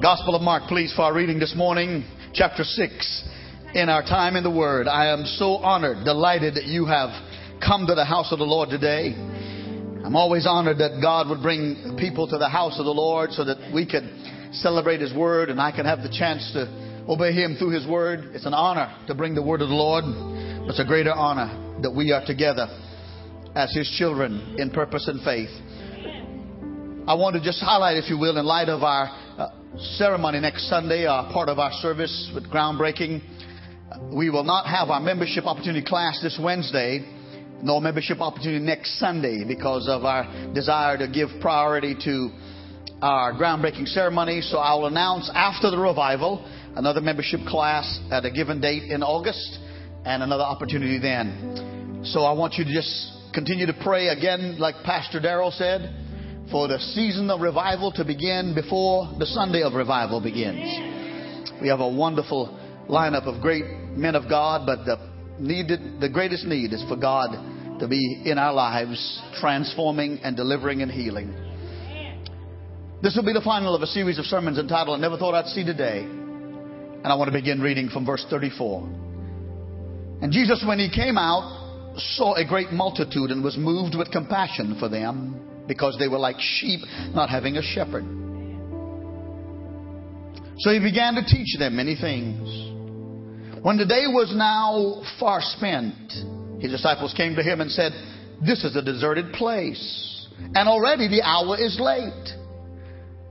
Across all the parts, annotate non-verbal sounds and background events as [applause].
The Gospel of Mark, please, for our reading this morning, chapter 6, in our time in the Word. I am so honored, delighted that you have come to the house of the Lord today. I'm always honored that God would bring people to the house of the Lord so that we could celebrate His Word and I can have the chance to obey Him through His Word. It's an honor to bring the Word of the Lord. It's a greater honor that we are together as His children in purpose and faith. I want to just highlight, if you will, in light of our ceremony next Sunday, uh, part of our service with groundbreaking. We will not have our membership opportunity class this Wednesday, no membership opportunity next Sunday because of our desire to give priority to our groundbreaking ceremony. So I will announce after the revival another membership class at a given date in August and another opportunity then. So I want you to just continue to pray again, like Pastor Darrell said for the season of revival to begin before the Sunday of revival begins. We have a wonderful lineup of great men of God, but the needed, the greatest need is for God to be in our lives, transforming and delivering and healing. This will be the final of a series of sermons entitled I Never Thought I'd See Today. And I want to begin reading from verse 34. And Jesus, when he came out, saw a great multitude and was moved with compassion for them because they were like sheep not having a shepherd. So he began to teach them many things. When the day was now far spent, his disciples came to him and said, This is a deserted place, and already the hour is late.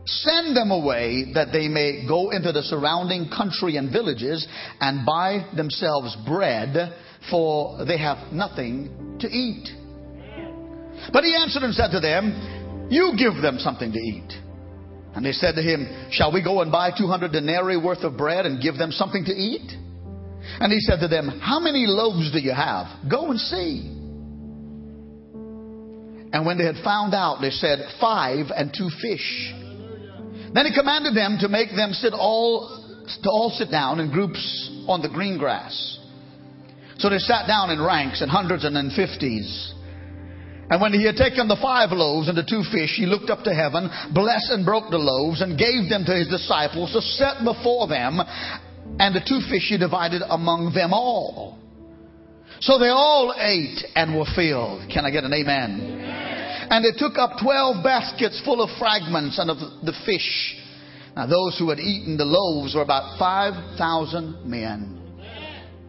Send them away that they may go into the surrounding country and villages and buy themselves bread, for they have nothing to eat. But he answered and said to them, You give them something to eat. And they said to him, Shall we go and buy 200 denarii worth of bread and give them something to eat? And he said to them, How many loaves do you have? Go and see. And when they had found out, they said, Five and two fish. Then he commanded them to make them sit all to all sit down in groups on the green grass. So they sat down in ranks in hundreds and in fifties. And when he had taken the five loaves and the two fish, he looked up to heaven, blessed and broke the loaves, and gave them to his disciples to set before them. And the two fish he divided among them all. So they all ate and were filled. Can I get an amen? And they took up twelve baskets full of fragments and of the fish. Now those who had eaten the loaves were about five thousand men.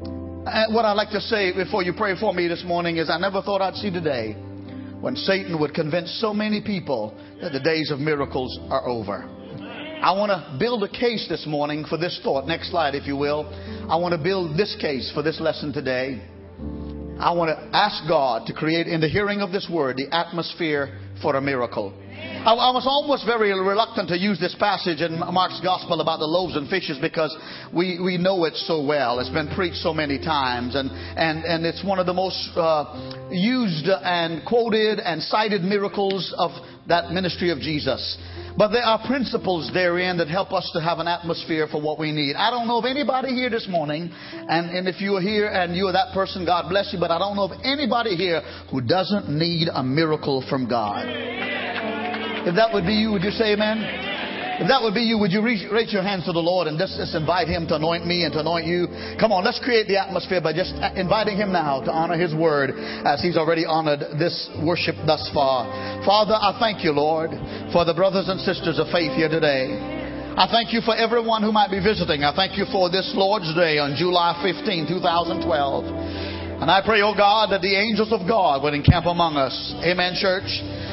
And uh, what I'd like to say before you pray for me this morning is I never thought I'd see today when Satan would convince so many people that the days of miracles are over. I want to build a case this morning for this thought. Next slide, if you will. I want to build this case for this lesson today. I want to ask God to create in the hearing of this word the atmosphere for a miracle. I, I, was almost very reluctant to use this passage in Mark's gospel about the loaves and fishes because we, we know it so well. It's been preached so many times and, and, and it's one of the most uh, used and quoted and cited miracles of that ministry of Jesus. But there are principles therein that help us to have an atmosphere for what we need. I don't know of anybody here this morning, and, and if you are here and you are that person, God bless you, but I don't know of anybody here who doesn't need a miracle from God. If that would be you, would you say amen? If that would be you, would you reach, raise your hands to the Lord and just, just invite Him to anoint me and to anoint you? Come on, let's create the atmosphere by just uh, inviting Him now to honor His word as He's already honored this worship thus far. Father, I thank you, Lord, for the brothers and sisters of faith here today. I thank you for everyone who might be visiting. I thank you for this Lord's Day on July 15, 2012. And I pray, oh God, that the angels of God would encamp among us. Amen, church.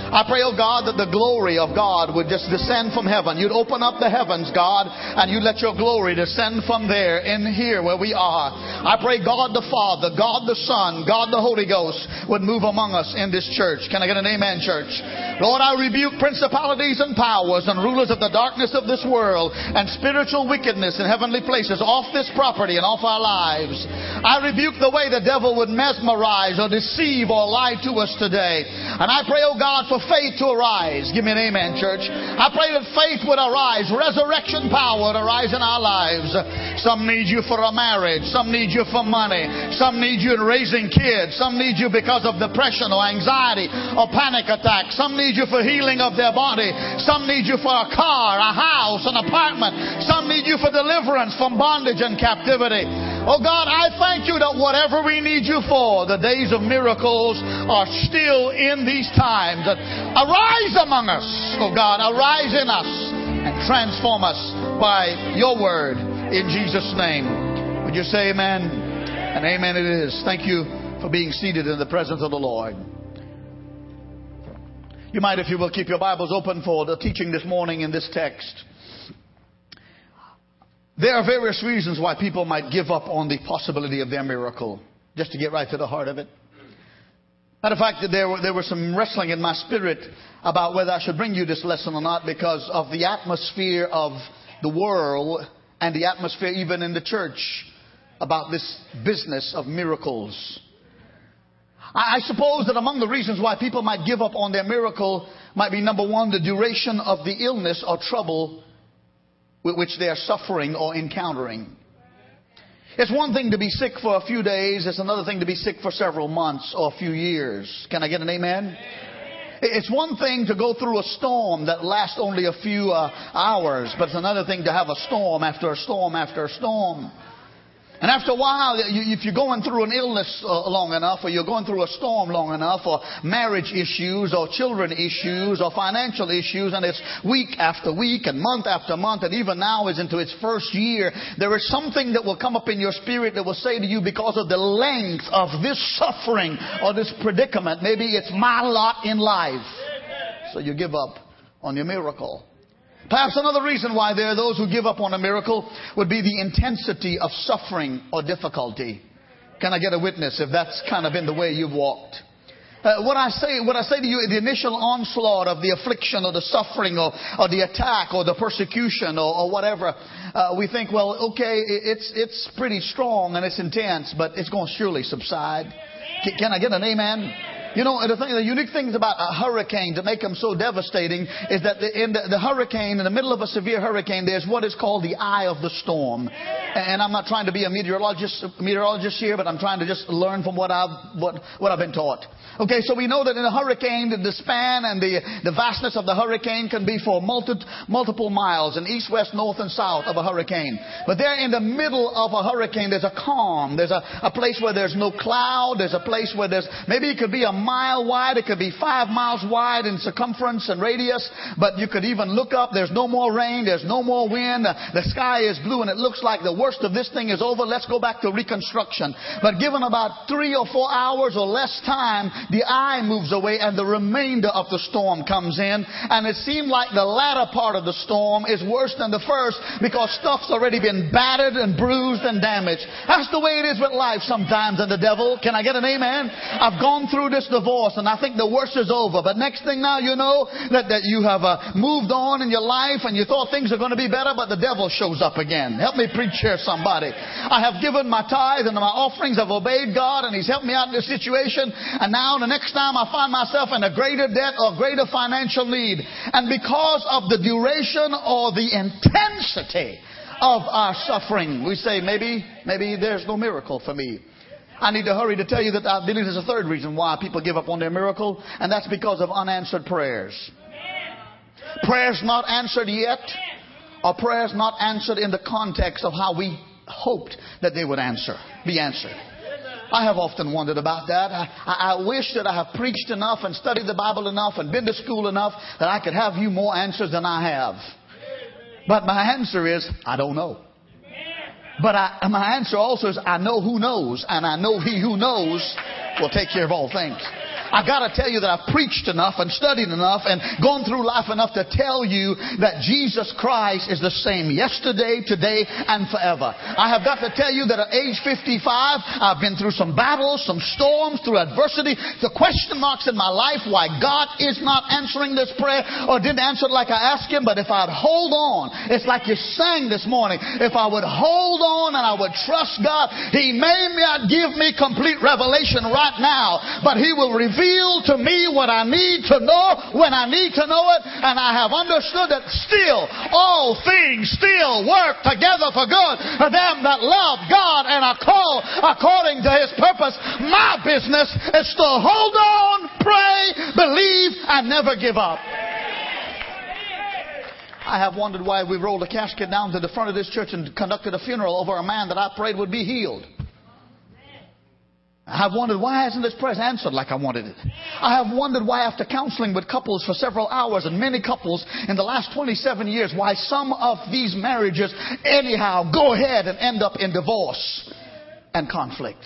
I pray, oh God, that the glory of God would just descend from heaven. You'd open up the heavens, God, and you'd let your glory descend from there in here where we are. I pray God the Father, God the Son, God the Holy Ghost would move among us in this church. Can I get an amen, church? Lord, I rebuke principalities and powers and rulers of the darkness of this world and spiritual wickedness in heavenly places off this property and off our lives. I rebuke the way the devil would mesmerize or deceive or lie to us today. And I pray, oh God, for for faith to arise. Give me an amen, church. I pray that faith would arise, resurrection power would arise in our lives. Some need you for a marriage, some need you for money, some need you in raising kids, some need you because of depression or anxiety or panic attack, some need you for healing of their body, some need you for a car, a house, an apartment, some need you for deliverance from bondage and captivity. Oh God, I thank you that whatever we need you for, the days of miracles are still in these times. Arise among us, oh God, arise in us and transform us by your word in Jesus' name. Would you say amen? And amen it is. Thank you for being seated in the presence of the Lord. You might, if you will, keep your Bibles open for the teaching this morning in this text. There are various reasons why people might give up on the possibility of their miracle. Just to get right to the heart of it. Matter of fact, there, were, there was some wrestling in my spirit about whether I should bring you this lesson or not because of the atmosphere of the world and the atmosphere even in the church about this business of miracles. I, I suppose that among the reasons why people might give up on their miracle might be number one, the duration of the illness or trouble which they are suffering or encountering. It's one thing to be sick for a few days, it's another thing to be sick for several months or a few years. Can I get an amen? It's one thing to go through a storm that lasts only a few uh, hours, but it's another thing to have a storm after a storm after a storm. And after a while, if you're going through an illness uh, long enough, or you're going through a storm long enough, or marriage issues, or children issues, or financial issues, and it's week after week, and month after month, and even now is into its first year, there is something that will come up in your spirit that will say to you, because of the length of this suffering or this predicament, maybe it's my lot in life. So you give up on your miracle. Perhaps another reason why there are those who give up on a miracle would be the intensity of suffering or difficulty. Can I get a witness if that's kind of in the way you've walked? Uh, what I say, what I say to you, the initial onslaught of the affliction or the suffering or, or the attack or the persecution or, or whatever, uh, we think, well, okay, it's it's pretty strong and it's intense, but it's going to surely subside. Can, can I get an amen? You know, the, thing, the unique things about a hurricane to make them so devastating is that the, in the, the, hurricane, in the middle of a severe hurricane, there's what is called the eye of the storm. And I'm not trying to be a meteorologist, meteorologist here, but I'm trying to just learn from what I've, what, what I've been taught. Okay, so we know that in a hurricane, the span and the, the vastness of the hurricane can be for multi, multiple miles in east, west, north, and south of a hurricane. But there in the middle of a hurricane, there's a calm. There's a, a place where there's no cloud. There's a place where there's, maybe it could be a mile wide, it could be five miles wide in circumference and radius, but you could even look up, there's no more rain, there's no more wind, the sky is blue, and it looks like the worst of this thing is over. Let's go back to reconstruction. But given about three or four hours or less time, the eye moves away and the remainder of the storm comes in, and it seemed like the latter part of the storm is worse than the first because stuff's already been battered and bruised and damaged. That's the way it is with life sometimes and the devil. Can I get an amen? I've gone through this divorce and I think the worst is over. But next thing now you know that, that you have uh, moved on in your life and you thought things are going to be better, but the devil shows up again. Help me preach here, somebody. I have given my tithe and my offerings. I've obeyed God and He's helped me out in this situation. And now the next time I find myself in a greater debt or greater financial need. And because of the duration or the intensity of our suffering, we say maybe, maybe there's no miracle for me. I need to hurry to tell you that I believe there's a third reason why people give up on their miracle, and that's because of unanswered prayers. Prayers not answered yet, or prayers not answered in the context of how we hoped that they would answer, be answered. I have often wondered about that. I, I, wish that I have preached enough and studied the Bible enough and been to school enough that I could have you more answers than I have. But my answer is, I don't know. But I, my answer also is, I know who knows, and I know he who knows will take care of all things. I gotta tell you that I've preached enough and studied enough and gone through life enough to tell you that Jesus Christ is the same yesterday, today, and forever. I have got to tell you that at age 55, I've been through some battles, some storms, through adversity, the question marks in my life why God is not answering this prayer or didn't answer it like I asked Him, but if I'd hold on, it's like you sang this morning, if I would hold on and I would trust God, He may not give me complete revelation right now, but He will reveal revealed to me what I need to know when I need to know it, and I have understood that still all things still work together for good for them that love God and are called according to his purpose. My business is to hold on, pray, believe, and never give up. I have wondered why we rolled a casket down to the front of this church and conducted a funeral over a man that I prayed would be healed. I have wondered why hasn't this prayer answered like I wanted it? I have wondered why after counseling with couples for several hours and many couples in the last 27 years, why some of these marriages anyhow go ahead and end up in divorce and conflict.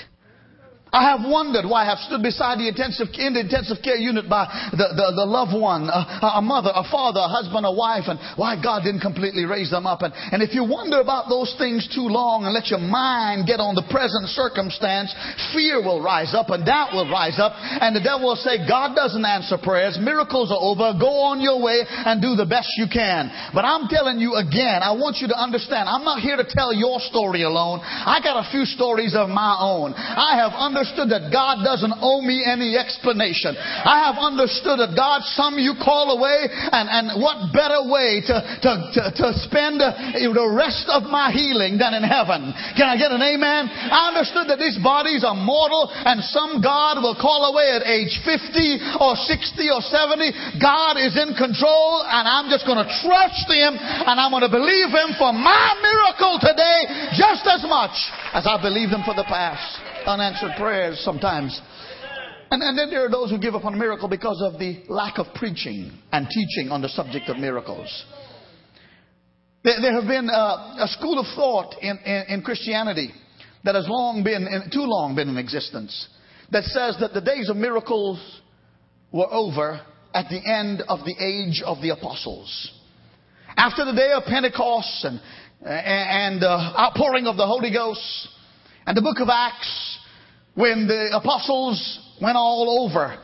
I have wondered why I have stood beside the intensive, in the intensive care unit by the, the, the loved one, a, a, mother, a father, a husband, a wife, and why God didn't completely raise them up. And, and if you wonder about those things too long and let your mind get on the present circumstance, fear will rise up and doubt will rise up. And the devil will say, God doesn't answer prayers. Miracles are over. Go on your way and do the best you can. But I'm telling you again, I want you to understand, I'm not here to tell your story alone. I got a few stories of my own. I have understood understood that God doesn't owe me any explanation. I have understood that God, some you call away, and, and what better way to, to, to, to spend uh, the rest of my healing than in heaven? Can I get an amen? I understood that these bodies are mortal, and some God will call away at age 50 or 60 or 70. God is in control, and I'm just going to trust Him, and I'm going to believe Him for my miracle today just as much as I believed Him for the past unanswered prayers sometimes. And, and, then there are those who give up on a miracle because of the lack of preaching and teaching on the subject of miracles. There, there have been a, a school of thought in, in, in, Christianity that has long been, too long been in existence, that says that the days of miracles were over at the end of the age of the apostles. After the day of Pentecost and, and uh, outpouring of the Holy Ghost, and the book of Acts, when the apostles went all over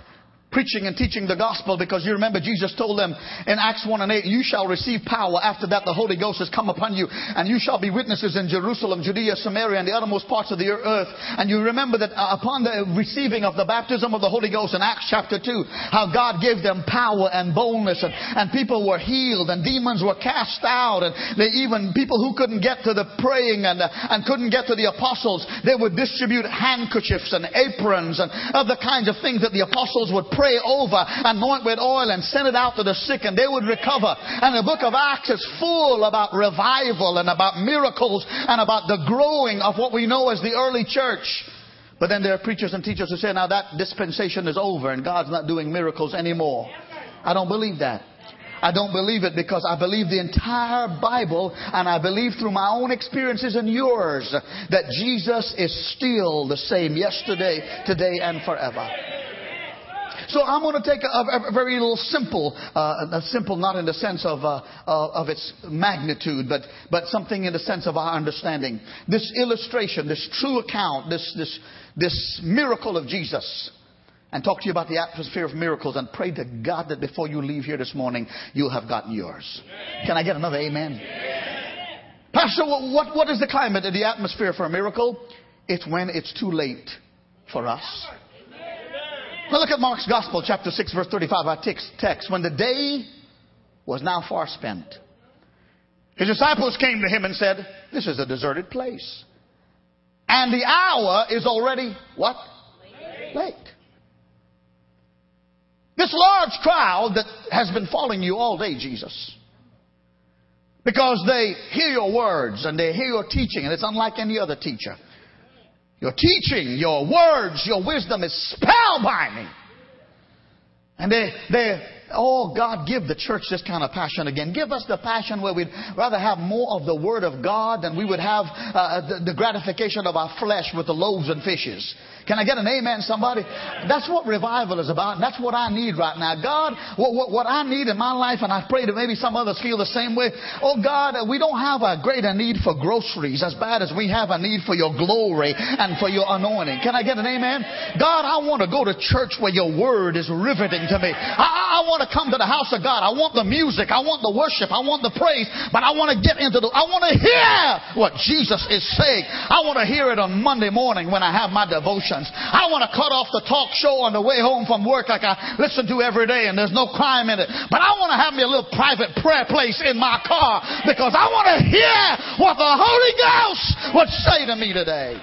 preaching and teaching the gospel because you remember Jesus told them in Acts 1 and 8, you shall receive power. After that, the Holy Ghost has come upon you and you shall be witnesses in Jerusalem, Judea, Samaria, and the uttermost parts of the earth. And you remember that uh, upon the receiving of the baptism of the Holy Ghost in Acts chapter 2, how God gave them power and boldness and, and people were healed and demons were cast out and they even people who couldn't get to the praying and, uh, and couldn't get to the apostles, they would distribute handkerchiefs and aprons and other kinds of things that the apostles would pray over, anoint with oil, and send it out to the sick, and they would recover. And the book of Acts is full about revival and about miracles and about the growing of what we know as the early church. But then there are preachers and teachers who say, now that dispensation is over and God's not doing miracles anymore. I don't believe that. I don't believe it because I believe the entire Bible and I believe through my own experiences and yours that Jesus is still the same yesterday, today, and forever. So I'm going to take a, a, very little simple, uh, simple not in the sense of, uh, of its magnitude, but, but something in the sense of our understanding. This illustration, this true account, this, this, this miracle of Jesus and talk to you about the atmosphere of miracles and pray to God that before you leave here this morning, you'll have gotten yours. Can I get another amen? Pastor, what, what is the climate of the atmosphere for a miracle? It's when it's too late for us. Now look at Mark's Gospel, chapter 6, verse 35, our text. Text. When the day was now far spent, his disciples came to him and said, This is a deserted place. And the hour is already what? Late. Late. This large crowd that has been following you all day, Jesus. Because they hear your words and they hear your teaching, and it's unlike any other teacher. Your teaching, your words, your wisdom is spellbinding. And they, they, oh God, give the church this kind of passion again. Give us the passion where we'd rather have more of the Word of God than we would have uh, the, the gratification of our flesh with the loaves and fishes. Can I get an amen, somebody? That's what revival is about. That's what I need right now. God, what, what, what, I need in my life, and I pray that maybe some others feel the same way. Oh God, we don't have a greater need for groceries as bad as we have a need for your glory and for your anointing. Can I get an amen? God, I want to go to church where your word is riveting to me. I, I want want to come to the house of God. I want the music. I want the worship. I want the praise. But I want to get into the, I want to hear what Jesus is saying. I want to hear it on Monday morning when I have my devotions. I want to cut off the talk show on the way home from work like I listen to every day and there's no crime in it. But I want to have me a little private prayer place in my car because I want to hear what the Holy Ghost would say to me today.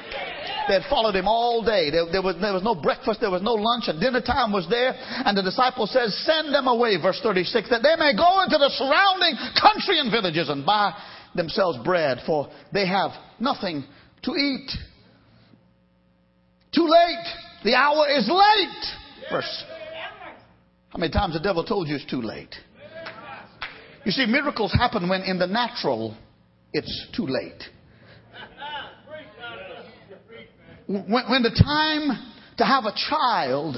They had followed him all day. There, there, was, there was no breakfast, there was no lunch, and dinner time was there. And the disciple says, Send them away, verse 36, that they may go into the surrounding country and villages and buy themselves bread, for they have nothing to eat. Too late. The hour is late. Verse. How many times the devil told you it's too late? You see, miracles happen when in the natural it's too late. When, when the time to have a child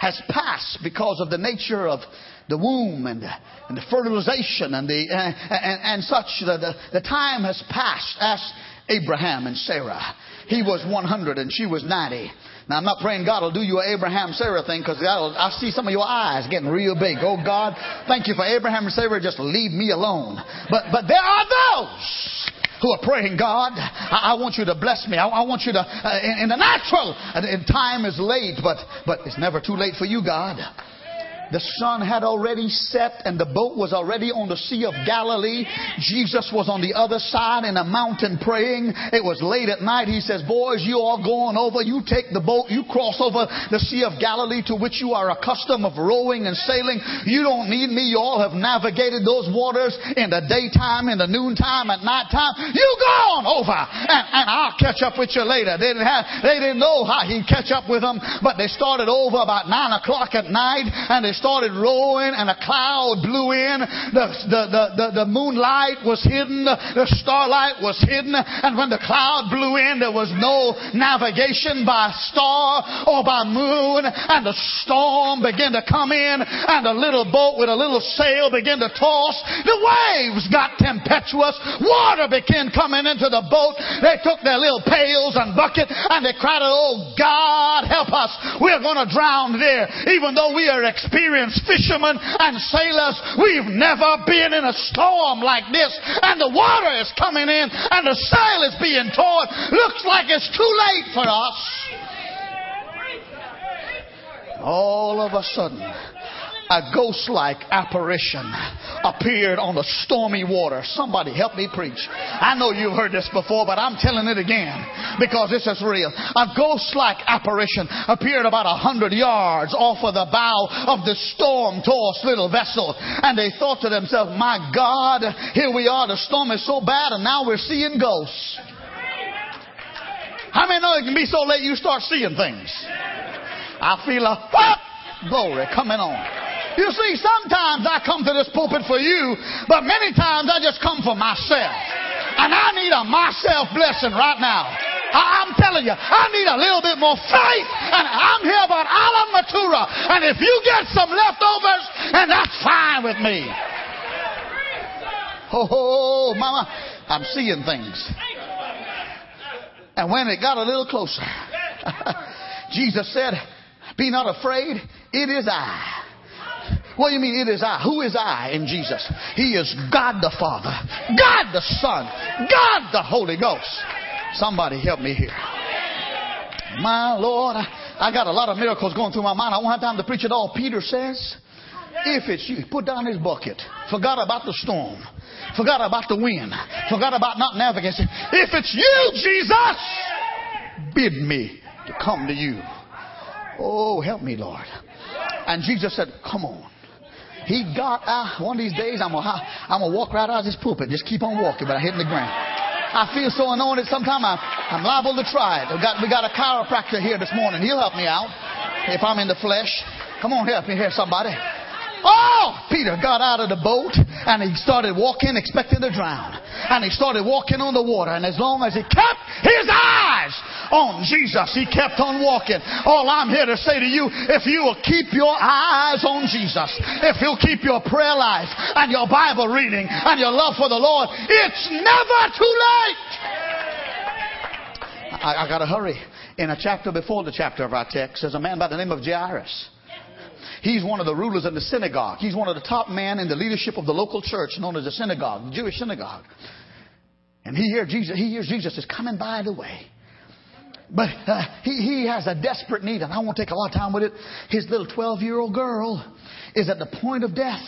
has passed because of the nature of the womb and, and the fertilization and the uh, and, and, such the, the, the time has passed. Ask abraham and sarah. He was 100 and she was 90 now i'm not praying god will do you an abraham sarah thing because i see some of your eyes getting real big. Oh god thank you for abraham and sarah. Just leave me alone. But but there are those who are praying, God, I, I want you to bless me. I, I want you to, uh, in, in, the natural, and time is late, but, but it's never too late for you, God. The sun had already set and the boat was already on the Sea of Galilee. Jesus was on the other side in a mountain praying. It was late at night. He says, boys, you all going over. You take the boat. You cross over the Sea of Galilee to which you are accustomed of rowing and sailing. You don't need me. You all have navigated those waters in the daytime, in the noontime, at nighttime. You go on over and, and I'll catch up with you later. They didn't have, they didn't know how he'd catch up with them, but they started over about nine o'clock at night and they started rolling and a cloud blew in. The, the, the, the, the moonlight was hidden. The starlight was hidden. And when the cloud blew in, there was no navigation by star or by moon. And the storm began to come in and the little boat with a little sail began to toss. The waves got tempestuous. Water began coming into the boat. They took their little pails and bucket and they cried, Oh God, help us. We're going to drown there. Even though we are experienced fishermen and sailors, we've never been in a storm like this. And the water is coming in and the sail is being torn. Looks like it's too late for us. All of a sudden, a ghost like apparition appeared on the stormy water. Somebody help me preach. I know you've heard this before, but I'm telling it again because this is real. A ghost like apparition appeared about a hundred yards off of the bow of the storm tossed little vessel. And they thought to themselves, my God, here we are. The storm is so bad and now we're seeing ghosts. How many know it can be so late you start seeing things? I feel a whoop, glory coming on. You see, sometimes I come to this pulpit for you, but many times I just come for myself. And I need a myself blessing right now. I, am telling you, I need a little bit more faith. And I'm here about Alan Matura. And if you get some leftovers, and that's fine with me. Oh, mama, I'm seeing things. And when it got a little closer, [laughs] Jesus said, Be not afraid, it is I. What do you mean it is I? Who is I in Jesus? He is God the Father, God the Son, God the Holy Ghost. Somebody help me here. My Lord, I, got a lot of miracles going through my mind. I won't have time to preach it all. Peter says, if it's you, put down his bucket. Forgot about the storm. Forgot about the wind. Forgot about not navigating. If it's you, Jesus, bid me to come to you. Oh, help me, Lord. And Jesus said, Come on. He got out. One of these days, I'm gonna, I'm gonna walk right out of this pulpit. Just keep on walking, but I hitting the ground. I feel so anointed. Sometimes I'm, I'm liable to try it. We got, we got a chiropractor here this morning. He'll help me out if I'm in the flesh. Come on, help me here, somebody. Oh, Peter got out of the boat and he started walking, expecting to drown. And he started walking on the water. And as long as he kept his eyes on Jesus, he kept on walking. All I'm here to say to you, if you will keep your eyes on Jesus, if you'll keep your prayer life and your Bible reading and your love for the Lord, it's never too late. I, I got to hurry. In a chapter before the chapter of our text, there's a man by the name of Jairus He's one of the rulers in the synagogue. He's one of the top men in the leadership of the local church known as the synagogue, the Jewish synagogue. And he hears Jesus, he hears Jesus is coming by the way. But uh, he, he has a desperate need, and I won't take a lot of time with it. His little 12 year old girl is at the point of death.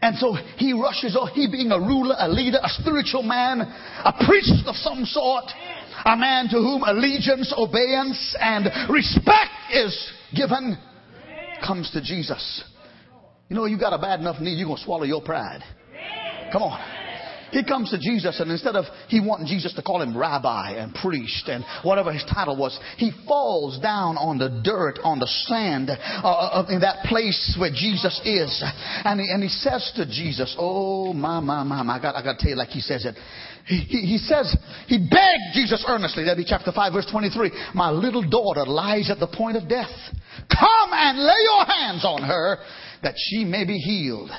And so he rushes off, he being a ruler, a leader, a spiritual man, a priest of some sort, a man to whom allegiance, obedience, and respect is given, comes to Jesus. You know, you got a bad enough need, you're going to swallow your pride. Come on. He comes to Jesus, and instead of he wanting Jesus to call him rabbi and priest and whatever his title was, he falls down on the dirt, on the sand, uh, uh, in that place where Jesus is, and he, and he says to Jesus, "Oh my my my, my. I got I got to tell you like he says it." He, he, he says, he begged Jesus earnestly. That'd be chapter 5, verse 23. My little daughter lies at the point of death. Come and lay your hands on her that she may be healed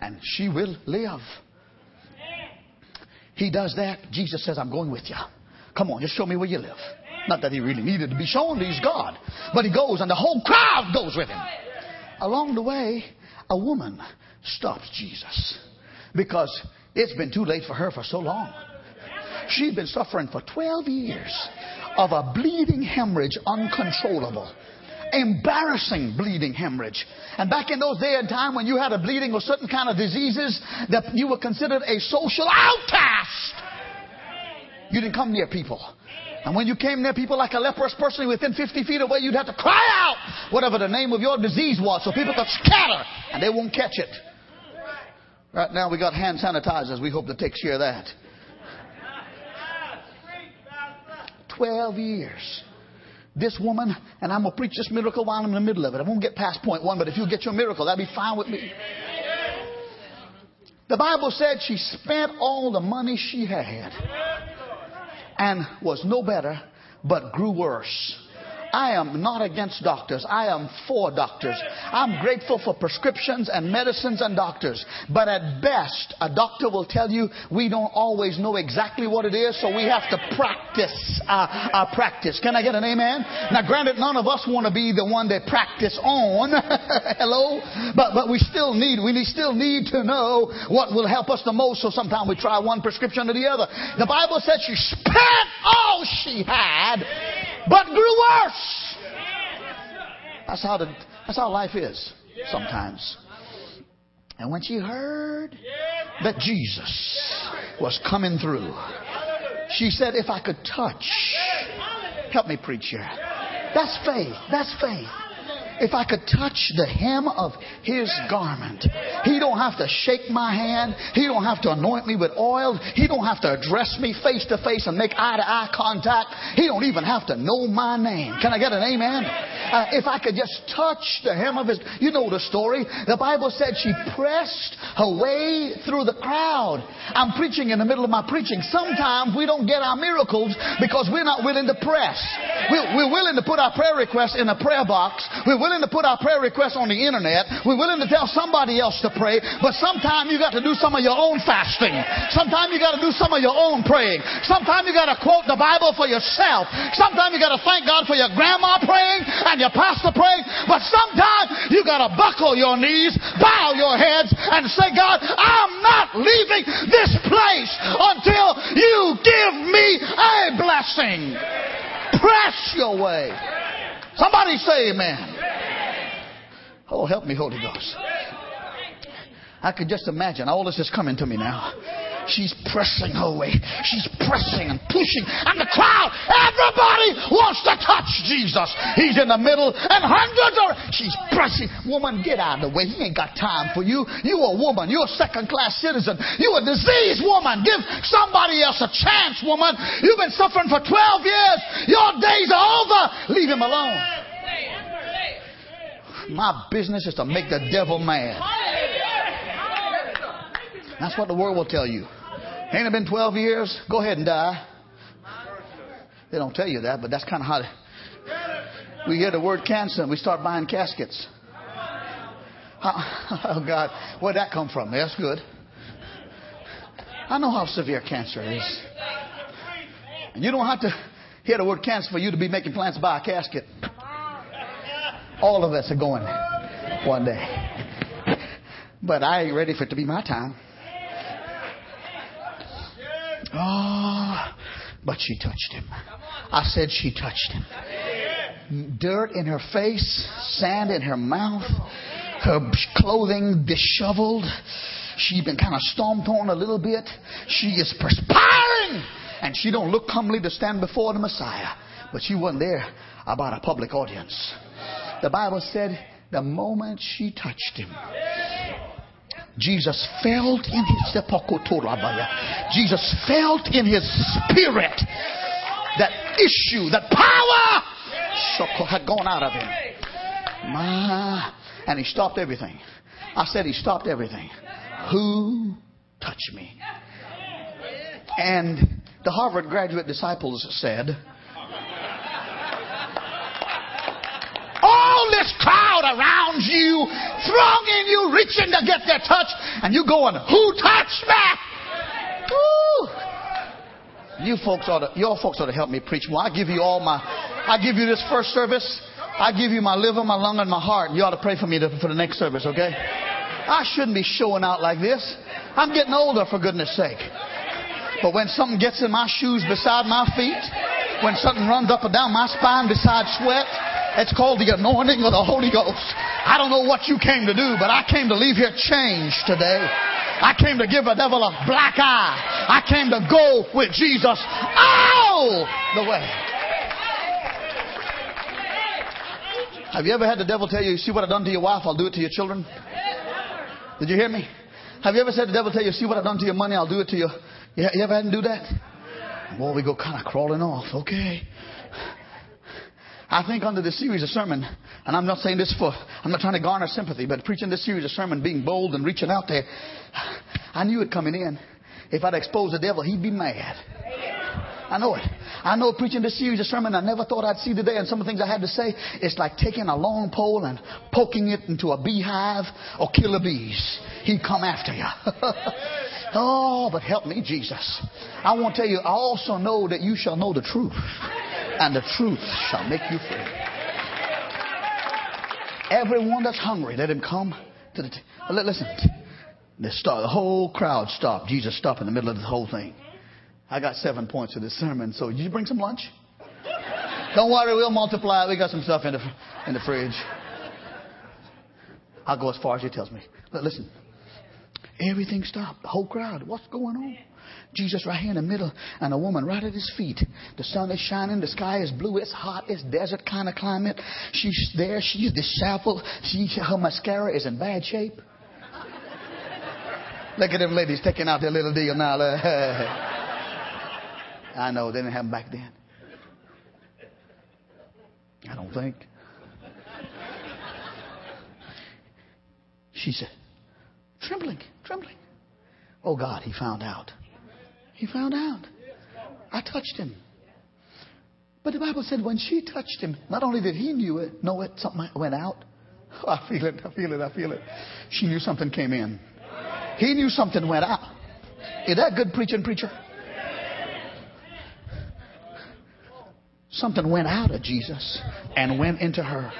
and she will live. He does that. Jesus says, I'm going with you. Come on, just show me where you live. Not that he really needed to be shown, he's God. But he goes and the whole crowd goes with him. Along the way, a woman stops Jesus because it's been too late for her for so long. She'd been suffering for 12 years of a bleeding hemorrhage uncontrollable embarrassing bleeding hemorrhage. And back in those day and time when you had a bleeding or certain kind of diseases that you were considered a social outcast. You didn't come near people. And when you came near people like a leprous person within 50 feet away, you'd have to cry out whatever the name of your disease was so people could scatter and they won't catch it. Right now we got hand sanitizers. We hope to take care of that. 12 years this woman, and I'm going to preach this miracle while I'm in the middle of it. I won't get past point one, but if you get your miracle, that'll be fine with me. The Bible said she spent all the money she had and was no better, but grew worse. I am not against doctors. I am for doctors. I'm grateful for prescriptions and medicines and doctors. But at best, a doctor will tell you we don't always know exactly what it is, so we have to practice our, our practice. Can I get an amen? Now, granted, none of us want to be the one that practice on. [laughs] Hello? But, but we still need, we still need to know what will help us the most, so sometimes we try one prescription or the other. The Bible says she spent all she had, but grew worse. That's how, the, that's how life is sometimes. And when she heard that Jesus was coming through, she said, If I could touch, help me preach here. That's faith. That's faith if I could touch the hem of his garment. He don't have to shake my hand. He don't have to anoint me with oil. He don't have to address me face to face and make eye to eye contact. He don't even have to know my name. Can I get an amen? Uh, if I could just touch the hem of his, you know the story. The Bible said she pressed her way through the crowd. I'm preaching in the middle of my preaching. Sometimes we don't get our miracles because we're not willing to press. We're, we're willing to put our prayer requests in a prayer box. We're willing to put our prayer requests on the internet. We're willing to tell somebody else to pray, but sometimes you got to do some of your own fasting. Sometimes you got to do some of your own praying. Sometimes you got to quote the Bible for yourself. Sometimes you got to thank God for your grandma praying and your pastor praying. But sometimes you got to buckle your knees, bow your heads, and say, God, I'm not leaving this place until you give me a blessing. Press your way. Somebody say amen. Oh, help me, Holy Ghost. I could just imagine all this is coming to me now. She's pressing her way. She's pressing and pushing. And the crowd, everybody wants to touch Jesus. He's in the middle and hundreds are, she's pressing. Woman, get out of the way. He ain't got time for you. You a woman. You're a second class citizen. You a diseased woman. Give somebody else a chance, woman. You've been suffering for 12 years. Your days are over. Leave him alone. My business is to make the devil mad. That's what the world will tell you. Ain't it been 12 years? Go ahead and die. They don't tell you that, but that's kind of how they, we hear the word cancer and we start buying caskets. [laughs] Oh, God. Where'd that come from? That's good. I know how severe cancer is. And you don't have to hear the word cancer for you to be making plans to buy a casket. All of us are going one day. But I ain't ready for it to be my time. Oh, but she touched him. I said she touched him. Dirt in her face, sand in her mouth, her clothing disheveled. She's been kind of stomped on a little bit. She is perspiring, and she don't look comely to stand before the Messiah. But she wasn't there about a public audience. The Bible said the moment she touched him, Jesus felt in his Jesus felt in his spirit that issue, that power had gone out of him. And he stopped everything. I said he stopped everything. Who touched me? And the Harvard graduate disciples said, all this crowd around you, thronging you, reaching to get their touch, and you going, who touched me? Woo. You folks ought to, your folks ought to help me preach more. I give you all my, I give you this first service. I give you my liver, my lung, and my heart. You ought to pray for me to, for the next service, okay? I shouldn't be showing out like this. I'm getting older, for goodness sake. But when something gets in my shoes beside my feet, when something runs up and down my spine beside sweat, it's called the anointing of the Holy Ghost. I don't know what you came to do, but I came to leave here changed today. I came to give a devil a black eye. I came to go with Jesus all the way. Have you ever had the devil tell you, see what I've done to your wife, I'll do it to your children? Did you hear me? Have you ever said the devil tell you, see what I've done to your money, I'll do it to you? You ever had him do that? Boy, we go kind of crawling off. Okay. I think under this series of sermon, and I'm not saying this for, I'm not trying to garner sympathy, but preaching this series of sermon, being bold and reaching out there, I knew it coming in. If I'd exposed the devil, he'd be mad. I know it. I know preaching this series of sermon I never thought I'd see today, and some of the things I had to say, it's like taking a long pole and poking it into a beehive or killer bees. He'd come after you. [laughs] oh, but help me, Jesus. I want to tell you, I also know that you shall know the truth and the truth shall make you free. Everyone that's hungry, let him come to the. T- listen, the, start, the whole crowd stopped. Jesus stopped in the middle of the whole thing. I got seven points for this sermon. So, did you bring some lunch? Don't worry, we'll multiply. We got some stuff in the in the fridge. I'll go as far as he tells me. Listen, everything stopped. The whole crowd. What's going on? Jesus right here in the middle, and a woman right at his feet. The sun is shining, the sky is blue, it's hot, it's desert kind of climate. She's there, she's disheveled, she, her mascara is in bad shape. [laughs] Look at them ladies taking out their little deal now. [laughs] I know, they didn't have them back then. I don't think. She said, trembling, trembling. Oh God, he found out. He found out. I touched him. But the Bible said when she touched him, not only did he knew it, know it, something went out. Oh, [laughs] I feel it, I feel it, I feel it. She knew something came in. He knew something went out. Is that good preaching, preacher? Something went out of Jesus and went into her.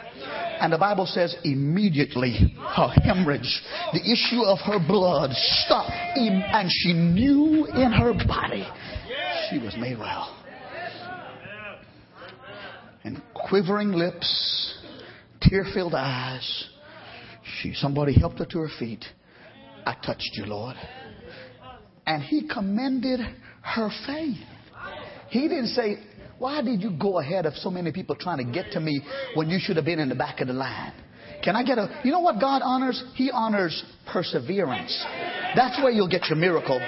And the Bible says immediately her hemorrhage, the issue of her blood stopped. And she knew in her body she was made well. And quivering lips, tear filled eyes, she, somebody helped her to her feet. I touched you, Lord. And he commended her faith. He didn't say, why did you go ahead of so many people trying to get to me when you should have been in the back of the line? Can I get a, you know what God honors? He honors perseverance. That's where you'll get your miracle.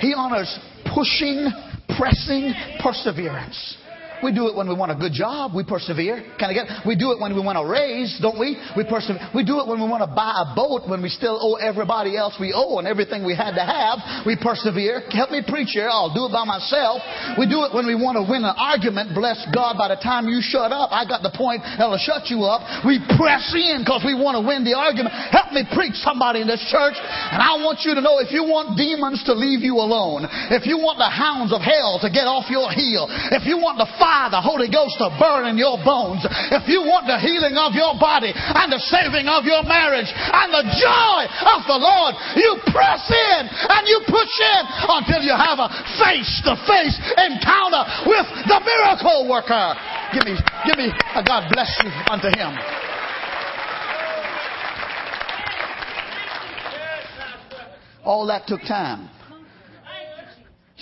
He honors pushing, pressing, perseverance. We do it when we want a good job. We persevere. Can I get? We do it when we want a raise, don't we? We persevere. We do it when we want to buy a boat when we still owe everybody else we owe and everything we had to have. We persevere. Help me preach here. I'll do it by myself. We do it when we want to win an argument. Bless God. By the time you shut up, I got the point that'll shut you up. We press in because we want to win the argument. Help me preach somebody in this church. And I want you to know if you want demons to leave you alone, if you want the hounds of hell to get off your heel, if you want the fire fire, the Holy Ghost to burn in your bones, if you want the healing of your body and the saving of your marriage and the joy of the Lord, you press in and you push in until you have a face to face encounter with the miracle worker. Give me, give me a God bless you unto him. All that took time.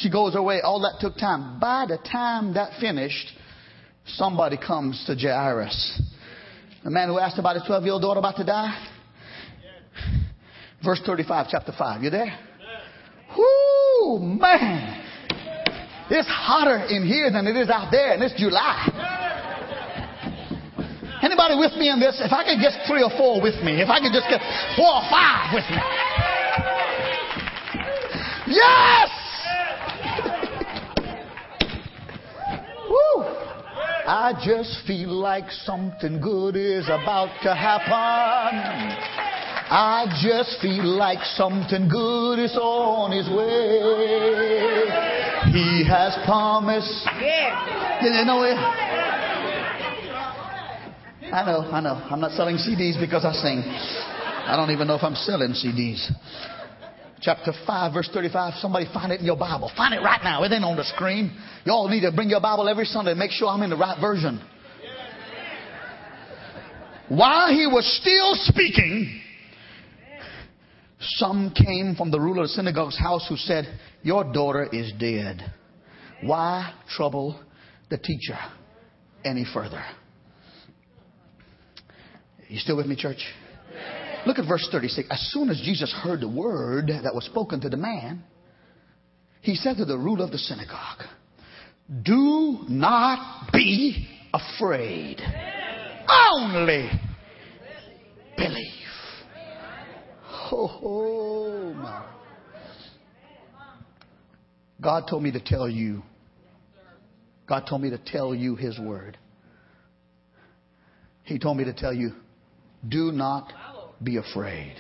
She goes away. All that took time. By the time that finished, somebody comes to Jairus. The man who asked about his 12 year old daughter about to die. Verse 35, chapter 5. You there? Whoo, man. It's hotter in here than it is out there, and it's July. Anybody with me in this? If I could get three or four with me, if I could just get four or five with me. Yes! Woo! I just feel like something good is about to happen. I just feel like something good is on his way. He has promised. Yeah. You know it? I know, I know. I'm not selling CDs because I sing. I don't even know if I'm selling CDs chapter 5, verse 35. Somebody find it in your Bible. Find it right now. It ain't on the screen. You all need to bring your Bible every Sunday and make sure I'm in the right version. While he was still speaking, some came from the ruler of the synagogue's house who said, Your daughter is dead. Why trouble the teacher any further? You still with me, church? Look at verse 36. As soon as Jesus heard the word that was spoken to the man, he said to the ruler of the synagogue, Do not be afraid. Only believe. Oh, my. God told me to tell you. God told me to tell you His word. He told me to tell you, do not be afraid.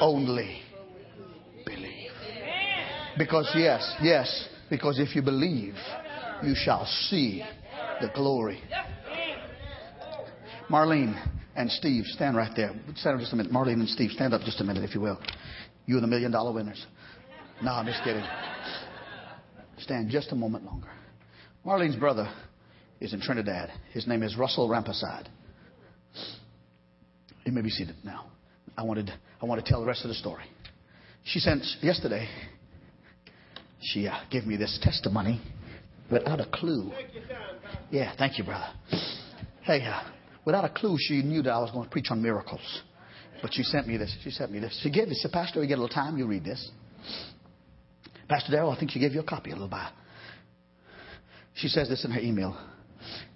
Only believe. Because, yes, yes, because if you believe, you shall see the glory. Marlene and Steve, stand right there. Stand up just a minute. Marlene and Steve, stand up just a minute, if you will. You are the million dollar winners. No, I'm just kidding. Stand just a moment longer. Marlene's brother is in Trinidad. His name is Russell Rampersad. You may be seated now. I wanted, I want to tell the rest of the story. She sent yesterday. She uh, gave me this testimony without a clue. Yeah, thank you, brother. Hey, uh, without a clue, she knew that I was going to preach on miracles. But she sent me this. She sent me this. She gave this. Pastor, you get a little time, you read this. Pastor Darrell, I think she gave you a copy, a little bit. She says this in her email.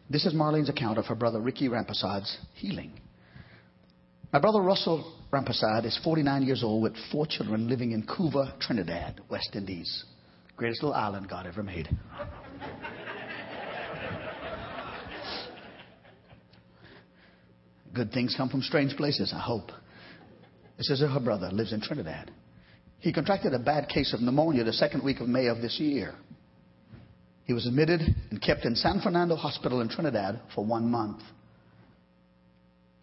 This is Marlene's account of her brother Ricky Rampersad's healing. My brother Russell Rampersad is 49 years old with four children living in Couva, Trinidad, West Indies. Greatest little island God ever made. Good things come from strange places, I hope. This is her brother, lives in Trinidad. He contracted a bad case of pneumonia the second week of May of this year. He was admitted and kept in San Fernando Hospital in Trinidad for one month.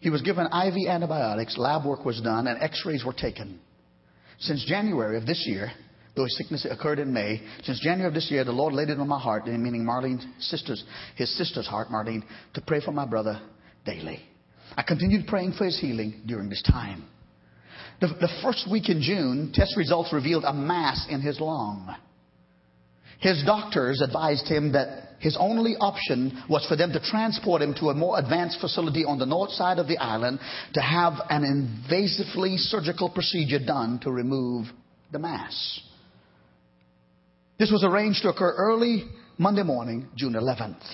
He was given IV antibiotics, lab work was done, and x rays were taken. Since January of this year, though his sickness occurred in May, since January of this year, the Lord laid it on my heart, meaning Marlene's sister's, his sister's heart, Marlene, to pray for my brother daily. I continued praying for his healing during this time. The, the first week in June, test results revealed a mass in his lung. His doctors advised him that his only option was for them to transport him to a more advanced facility on the north side of the island to have an invasively surgical procedure done to remove the mass. This was arranged to occur early Monday morning, June 11th.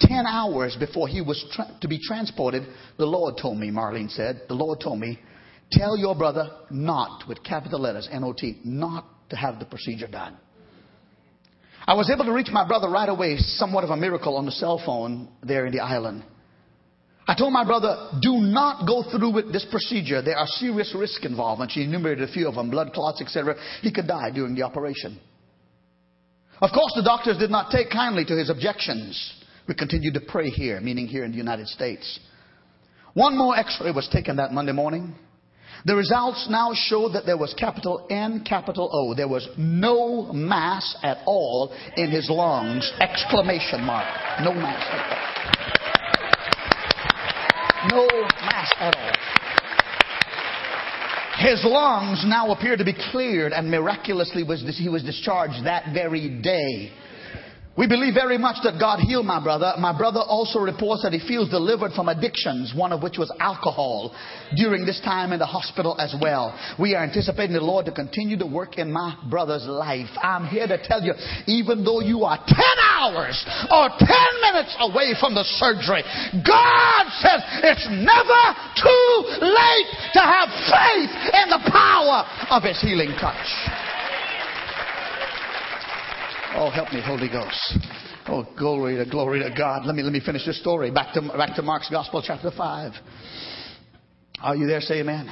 Ten hours before he was tra- to be transported, the Lord told me, Marlene said, the Lord told me, tell your brother not, with capital letters, N-O-T, not to have the procedure done. I was able to reach my brother right away, somewhat of a miracle on the cell phone there in the island. I told my brother, do not go through with this procedure. There are serious risks involved. And she enumerated a few of them, blood clots, etc. He could die during the operation. Of course, the doctors did not take kindly to his objections. We continued to pray here, meaning here in the United States. One more x-ray was taken that Monday morning. The results now showed that there was capital N, capital O. There was no mass at all in his lungs. Exclamation mark. No mass at all. No mass at all. His lungs now appeared to be cleared and miraculously was, he was discharged that very day. We believe very much that God healed my brother. My brother also reports that he feels delivered from addictions, one of which was alcohol, during this time in the hospital as well. We are anticipating the Lord to continue to work in my brother's life. I'm here to tell you, even though you are 10 hours or 10 minutes away from the surgery, God says it's never too late to have faith in the power of his healing touch. Oh, help me, Holy Ghost. Oh, glory to glory to God. Let me let me finish this story. Back to back to Mark's Gospel, chapter five. Are you there? Say amen.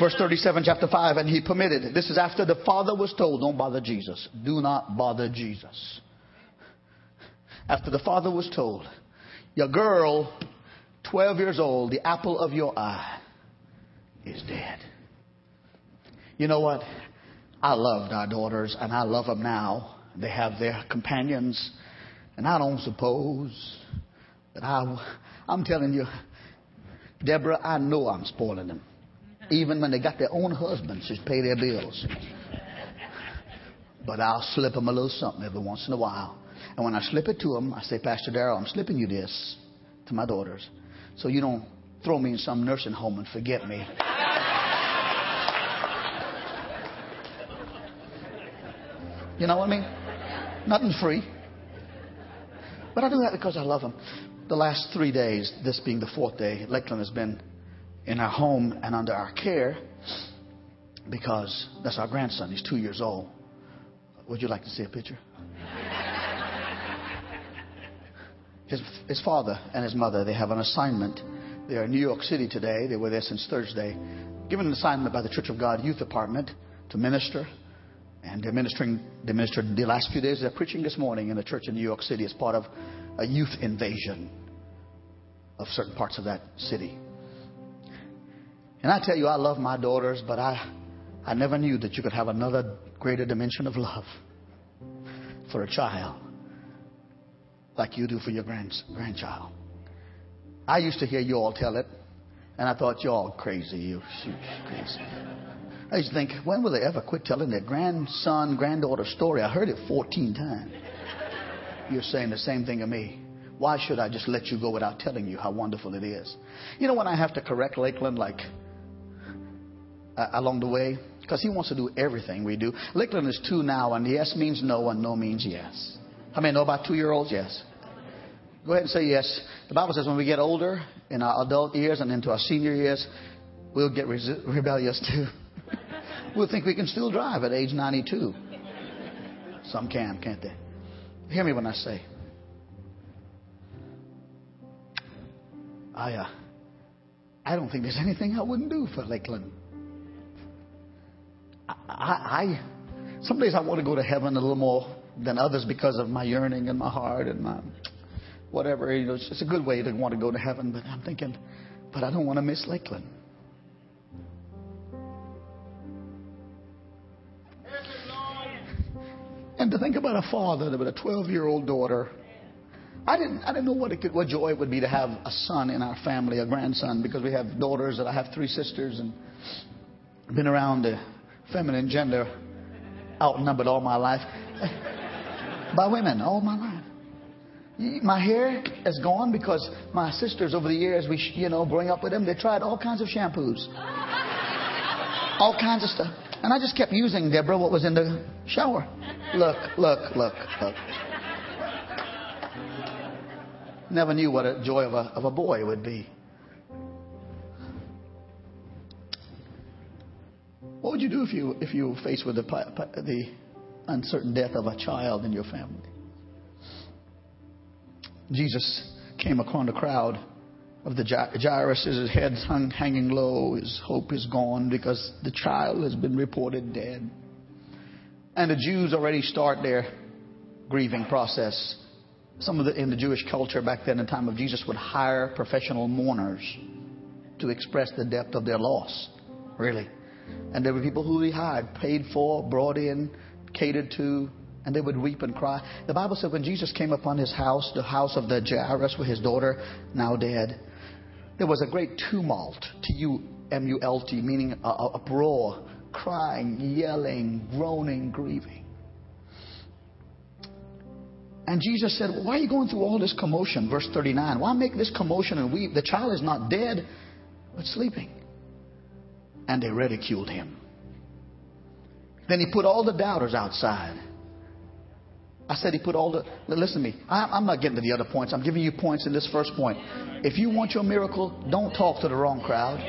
Verse 37, chapter 5, and he permitted. This is after the father was told, don't bother Jesus. Do not bother Jesus. After the father was told, your girl, 12 years old, the apple of your eye, is dead. You know what? I loved our daughters, and I love them now. They have their companions. And I don't suppose that I, I'm telling you, Deborah, I know I'm spoiling them. Even when they got their own husbands to pay their bills. But I'll slip them a little something every once in a while. And when I slip it to them, I say, Pastor Darrell, I'm slipping you this to my daughters. So you don't throw me in some nursing home and forget me. You know what I mean? Nothing free. But I do that because I love him. The last three days, this being the fourth day, Lakeland has been in our home and under our care because that's our grandson. He's two years old. Would you like to see a picture? [laughs] His, his father and his mother, they have an assignment. They are in New York City today. They were there since Thursday. Given an assignment by the Church of God Youth Department to minister and they're ministering, they ministered the last few days. They're preaching this morning in a church in New York City as part of a youth invasion of certain parts of that city. And I tell you, I love my daughters, but I, I never knew that you could have another greater dimension of love for a child like you do for your grand, grandchild. I used to hear you all tell it, and I thought you all crazy. You shoot, crazy. I used to think, when will they ever quit telling their grandson, granddaughter story? I heard it 14 times. You're saying the same thing to me. Why should I just let you go without telling you how wonderful it is? You know when I have to correct Lakeland, like uh, along the way? Because he wants to do everything we do. Lakeland is two now, and yes means no, and no means yes. How many know about two year olds? Yes. Go ahead and say yes. The Bible says when we get older, in our adult years and into our senior years, we'll get rebellious too we'll think we can still drive at age 92. Some can, can't they? Hear me when I say, I, uh, I don't think there's anything I wouldn't do for Lakeland. I, I, some days I want to go to heaven a little more than others because of my yearning in my heart and my whatever. You know, it's, it's a good way to want to go to heaven, but I'm thinking, but I don't want to miss Lakeland. And to think about a father with a 12 year old daughter. I didn't, I didn't know what, it could, what joy it would be to have a son in our family, a grandson, because we have daughters and I have three sisters and been around the feminine gender outnumbered all my life [laughs] by women all my life. My hair is gone because my sisters over the years, we, you know, growing up with them, they tried all kinds of shampoos, all kinds of stuff. And I just kept using, Deborah, what was in the shower. Look, look, look, look. Never knew what a joy of a, of a boy would be. What would you do if you if you were faced with the, the uncertain death of a child in your family? Jesus came upon the crowd of the Jairus. His head hung hanging low. His hope is gone because the child has been reported dead. And the Jews already start their grieving process. Some of the, in the Jewish culture back then, in the time of Jesus, would hire professional mourners to express the depth of their loss. Really. And there were people who they hired, paid for, brought in, catered to, and they would weep and cry. The Bible said when Jesus came upon his house, the house of the Jairus with his daughter, now dead, there was a great tumult, T U M U L T, meaning a, a uproar, crying, yelling, groaning, grieving. And Jesus said, Why are you going through all this commotion? Verse 39. Why make this commotion and weep? The child is not dead, but sleeping. And they ridiculed him. Then he put all the doubters outside. I said he put all the. Listen to me. I'm not getting to the other points. I'm giving you points in this first point. If you want your miracle, don't talk to the wrong crowd.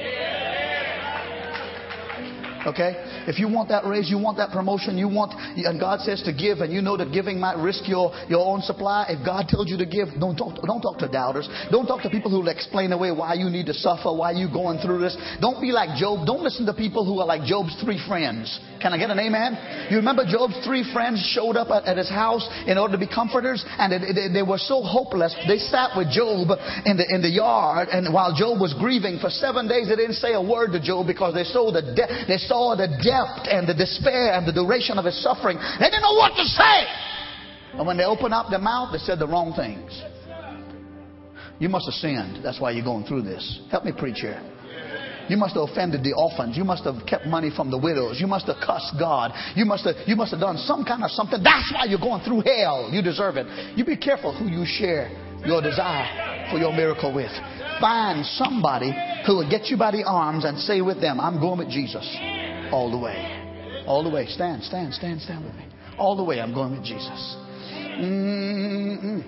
Okay? If you want that raise, you want that promotion, you want, and God says to give, and you know that giving might risk your, your own supply, if God tells you to give, don't talk, don't talk to doubters. Don't talk to people who will explain away why you need to suffer, why you're going through this. Don't be like Job. Don't listen to people who are like Job's three friends. Can I get an amen? You remember Job's three friends showed up at, at his house in order to be comforters, and it, they were so hopeless. They sat with Job in the, in the yard, and while Job was grieving for seven days, they didn't say a word to Job because they saw the, de- they saw the depth and the despair and the duration of his suffering. They didn't know what to say. And when they opened up their mouth, they said the wrong things. You must have sinned. That's why you're going through this. Help me preach here. You must have offended the orphans. You must have kept money from the widows. You must have cussed God. You must have, you must have done some kind of something. That's why you're going through hell. You deserve it. You be careful who you share your desire for your miracle with. Find somebody who will get you by the arms and say with them, I'm going with Jesus. All the way. All the way. Stand, stand, stand, stand with me. All the way, I'm going with Jesus. Mm-mm.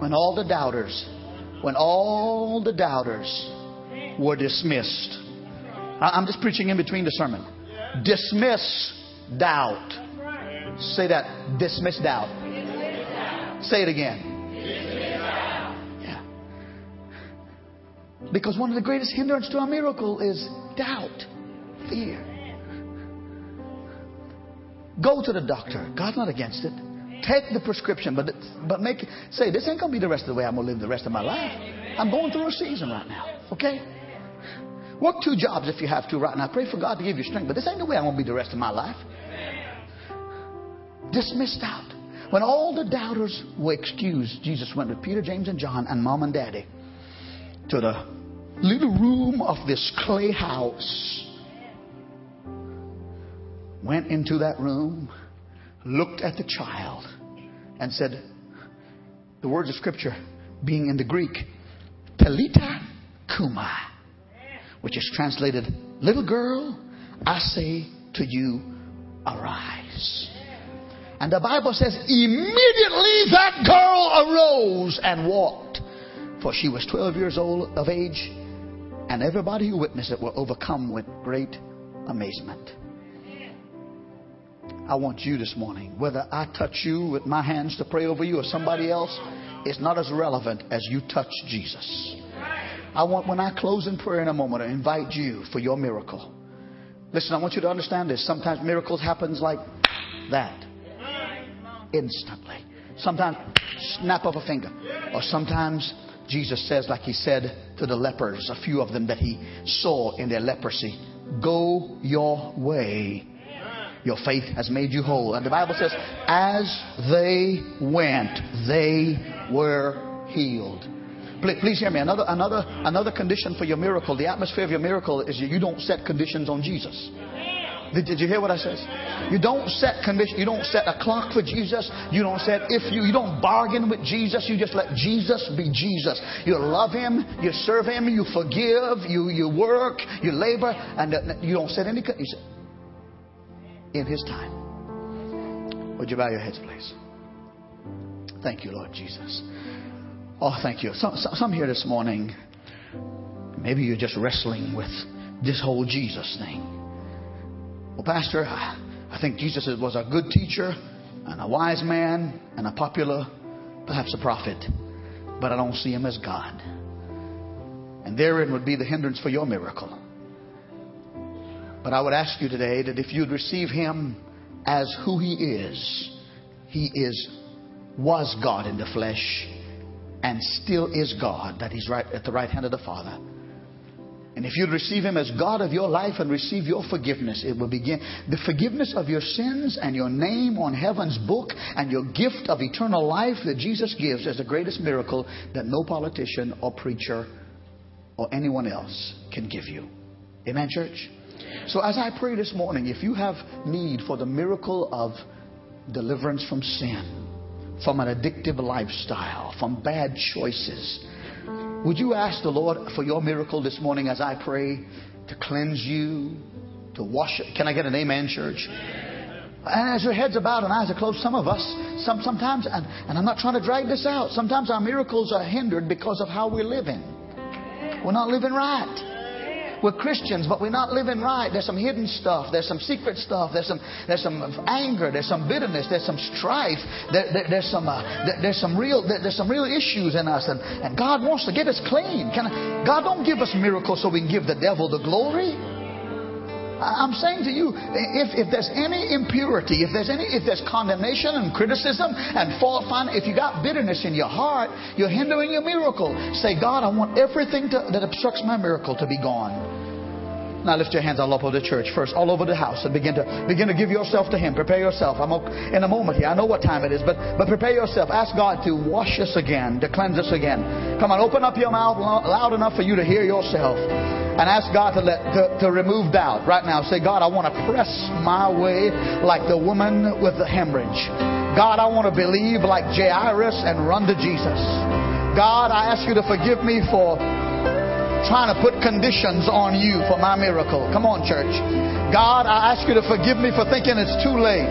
When all the doubters, when all the doubters were dismissed, I'm just preaching in between the sermon. Dismiss doubt. Say that. Dismiss doubt. Say it again. Because one of the greatest hindrance to a miracle is doubt fear. Go to the doctor. God's not against it. Take the prescription, but but make say this ain't gonna be the rest of the way I'm gonna live the rest of my life. I'm going through a season right now. Okay. Work two jobs if you have to right now. Pray for God to give you strength, but this ain't the way I'm gonna be the rest of my life. Dismissed out. When all the doubters were excused, Jesus went with Peter, James, and John and mom and daddy to the little room of this clay house went into that room, looked at the child, and said, the words of Scripture being in the Greek, Talitha cumi, which is translated, Little girl, I say to you, arise. And the Bible says, immediately that girl arose and walked. For she was 12 years old of age, and everybody who witnessed it were overcome with great amazement. I want you this morning. Whether I touch you with my hands to pray over you or somebody else, it's not as relevant as you touch Jesus. I want, when I close in prayer in a moment, to invite you for your miracle. Listen, I want you to understand this. Sometimes miracles happens like that. Instantly. Sometimes snap of a finger. Or sometimes Jesus says, like he said to the lepers, a few of them that he saw in their leprosy, go your way your faith has made you whole. And the Bible says, as they went, they were healed. Please hear me. Another, another, another condition for your miracle, the atmosphere of your miracle is you don't set conditions on Jesus. Did, did you hear what I said? You don't set condition. You don't set a clock for Jesus. You don't set if you. You don't bargain with Jesus. You just let Jesus be Jesus. You love Him. You serve Him. You forgive. You you work. You labor, and uh, you don't set any. You in His time. Would you bow your heads, please? Thank you, Lord Jesus. Oh, thank you. Some, some here this morning, maybe you're just wrestling with this whole Jesus thing. Well, Pastor, I think Jesus was a good teacher and a wise man and a popular, perhaps a prophet, but I don't see him as God. And therein would be the hindrance for your miracle. But I would ask you today that if you'd receive Him as who He is, He is was God in the flesh and still is God, that He's right at the right hand of the Father. And if you'd receive Him as God of your life and receive your forgiveness, it will begin. The forgiveness of your sins and your name on heaven's book and your gift of eternal life that Jesus gives is the greatest miracle that no politician or preacher or anyone else can give you. Amen, church? So as I pray this morning, if you have need for the miracle of deliverance from sin, from an addictive lifestyle, from bad choices, would you ask the Lord for your miracle this morning as I pray to cleanse you, to wash it? Can I get an amen, church? And as your heads are bowed and eyes are closed, some of us, some, sometimes, and, and I'm not trying to drag this out, sometimes our miracles are hindered because of how we're living. We're not living right. We're Christians, but we're not living right. There's some hidden stuff. There's some secret stuff. There's some there's some anger. There's some bitterness. There's some strife. There, there, there's some uh, there, there's some real there, there's some real issues in us, and, and God wants to get us clean. I, God don't give us miracles so we can give the devil the glory. I'm saying to you, if, if there's any impurity, if there's any, if there's condemnation and criticism and fault finding, if you got bitterness in your heart, you're hindering your miracle. Say, God, I want everything to, that obstructs my miracle to be gone. Now lift your hands all over the church first, all over the house, and begin to begin to give yourself to Him. Prepare yourself. I'm in a moment here. I know what time it is, but but prepare yourself. Ask God to wash us again, to cleanse us again. Come on, open up your mouth loud enough for you to hear yourself, and ask God to let to, to remove doubt right now. Say, God, I want to press my way like the woman with the hemorrhage. God, I want to believe like Jairus and run to Jesus. God, I ask you to forgive me for trying to put conditions on you for my miracle. Come on, church. God, I ask you to forgive me for thinking it's too late.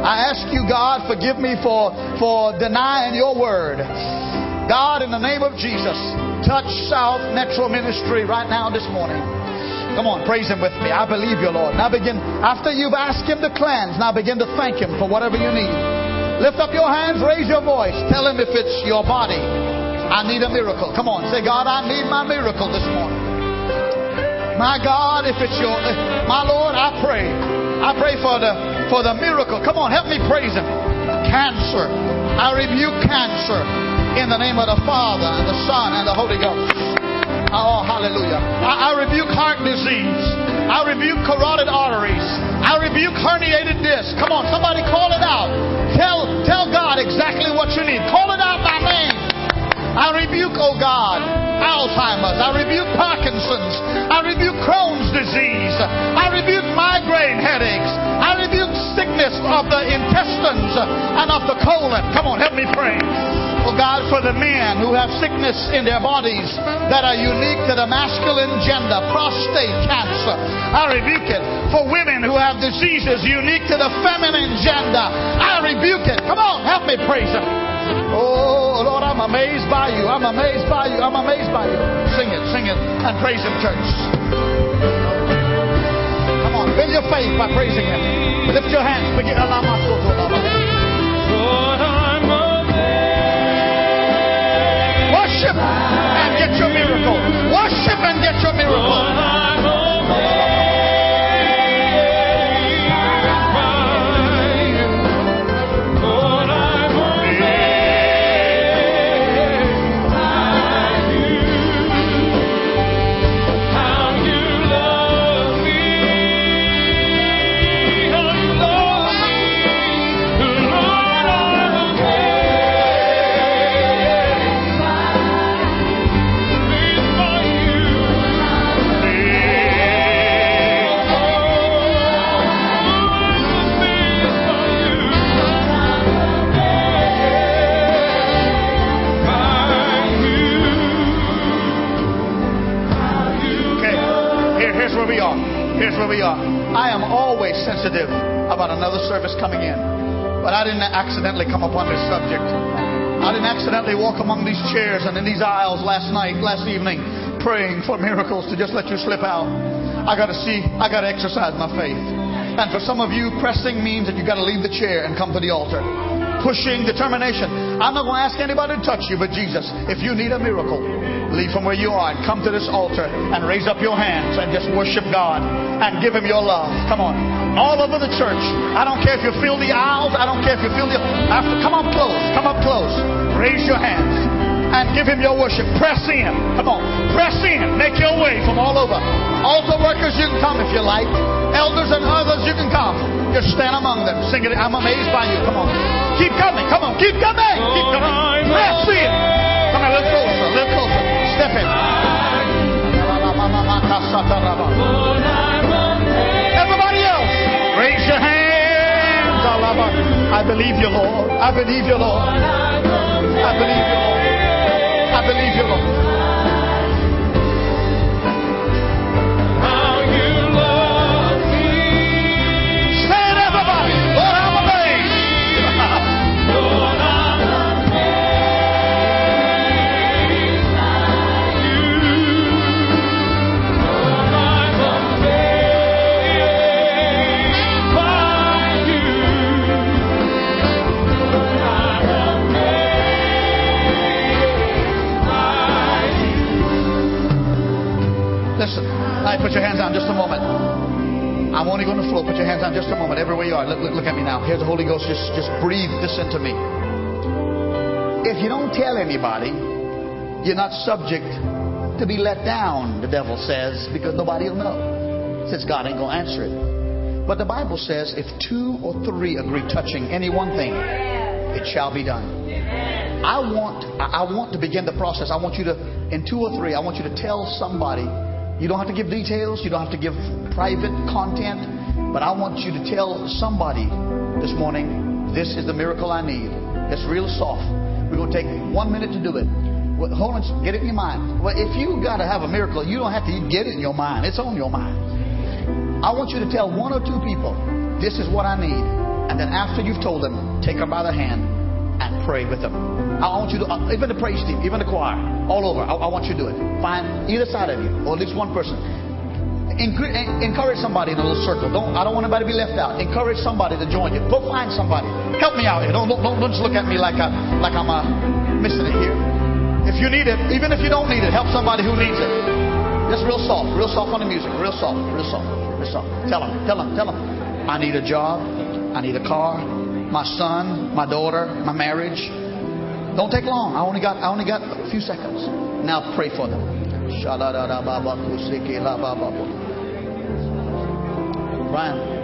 I ask you, God, forgive me for, for denying your word. God, in the name of Jesus, touch South Metro Ministry right now this morning. Come on, praise Him with me. I believe you, Lord. Now begin, after you've asked Him to cleanse, now begin to thank Him for whatever you need. Lift up your hands, raise your voice. Tell Him if it's your body, I need a miracle. Come on, say, God, I need my miracle this morning. My God, if it's your, my Lord, I pray. I pray for the for the miracle. Come on, help me praise Him. Cancer, I rebuke cancer in the name of the Father and the Son and the Holy Ghost. Oh, hallelujah. I, I rebuke heart disease. I rebuke carotid arteries. I rebuke herniated disc. Come on, somebody call it out. Tell, tell God exactly what you need. Call it out by name. I rebuke, oh God, Alzheimer's. I rebuke Parkinson's. I rebuke Crohn's disease. I rebuke migraine headaches. I rebuke sickness of the intestines and of the colon. Come on, help me pray. Oh God, for the men who have sickness in their bodies that are unique to the masculine gender, prostate cancer, I rebuke it. For women who have diseases unique to the feminine gender, I rebuke it. Come on, help me praise Him. Oh, Lord, I'm amazed by you. I'm amazed by you. I'm amazed by you. Sing it, sing it, and praise Him, church. Come on, build your faith by praising Him. Lift your hands. Begin. Worship and get your miracle. Worship and get your miracle. We are. I am always sensitive about another service coming in, but I didn't accidentally come upon this subject. I didn't accidentally walk among these chairs and in these aisles last night, last evening, praying for miracles to just let you slip out. I got to see, I got to exercise my faith. And for some of you, pressing means that you got to leave the chair and come to the altar. Pushing determination. I'm not going to ask anybody to touch you but Jesus. If you need a miracle, Leave from where you are and come to this altar and raise up your hands and just worship God and give Him your love. Come on. All over the church. I don't care if you fill the aisles. I don't care if you fill the. After, come up close. Come up close. Raise your hands and give him your worship. Press in. Come on. Press in. Make your way from all over. Altar workers, you can come if you like. Elders and others, you can come. Just stand among them. Sing it. I'm amazed by you. Come on. Keep coming. Come on. Keep coming. Keep coming. Press in. Come on. A little closer. A little closer. Step in. Everybody else, raise your hands. I believe you, Lord. I believe you, Lord. I believe you, Lord. I believe you, Lord. Listen, now put your hands down just a moment. I'm only going to flow. Put your hands down just a moment. Everywhere you are. Look, look, look at me now. Here's the Holy Ghost. Just, just breathe this into me. If you don't tell anybody, you're not subject to be let down, the devil says, because nobody will know. Since God ain't going to answer it. But the Bible says if two or three agree touching any one thing, it shall be done. I want, I I want to begin the process. I want you to, in two or three, I want you to tell somebody. You don't have to give details. You don't have to give private content. But I want you to tell somebody this morning, this is the miracle I need. It's real soft. We're going to take one minute to do it. Well, hold on, get it in your mind. Well, if you got to have a miracle, you don't have to get it in your mind. It's on your mind. I want you to tell one or two people, this is what I need. And then after you've told them, take them by the hand and pray with them. I want you to, uh, even the praise team, even the choir, all over. I, I want you to do it. Find either side of you, or at least one person. Encour- encourage somebody in a little circle. Don't, I don't want anybody to be left out. Encourage somebody to join you. Go find somebody. Help me out here. Don't, don't, don't just look at me like, I, like I'm uh, missing it here. If you need it, even if you don't need it, help somebody who needs it. Just real soft, real soft on the music, real soft, real soft, real soft. Tell them, tell them, tell them. I need a job. I need a car. My son, my daughter, my marriage. Don't take long. I only got, I only got a few seconds. Now pray for them. Brian.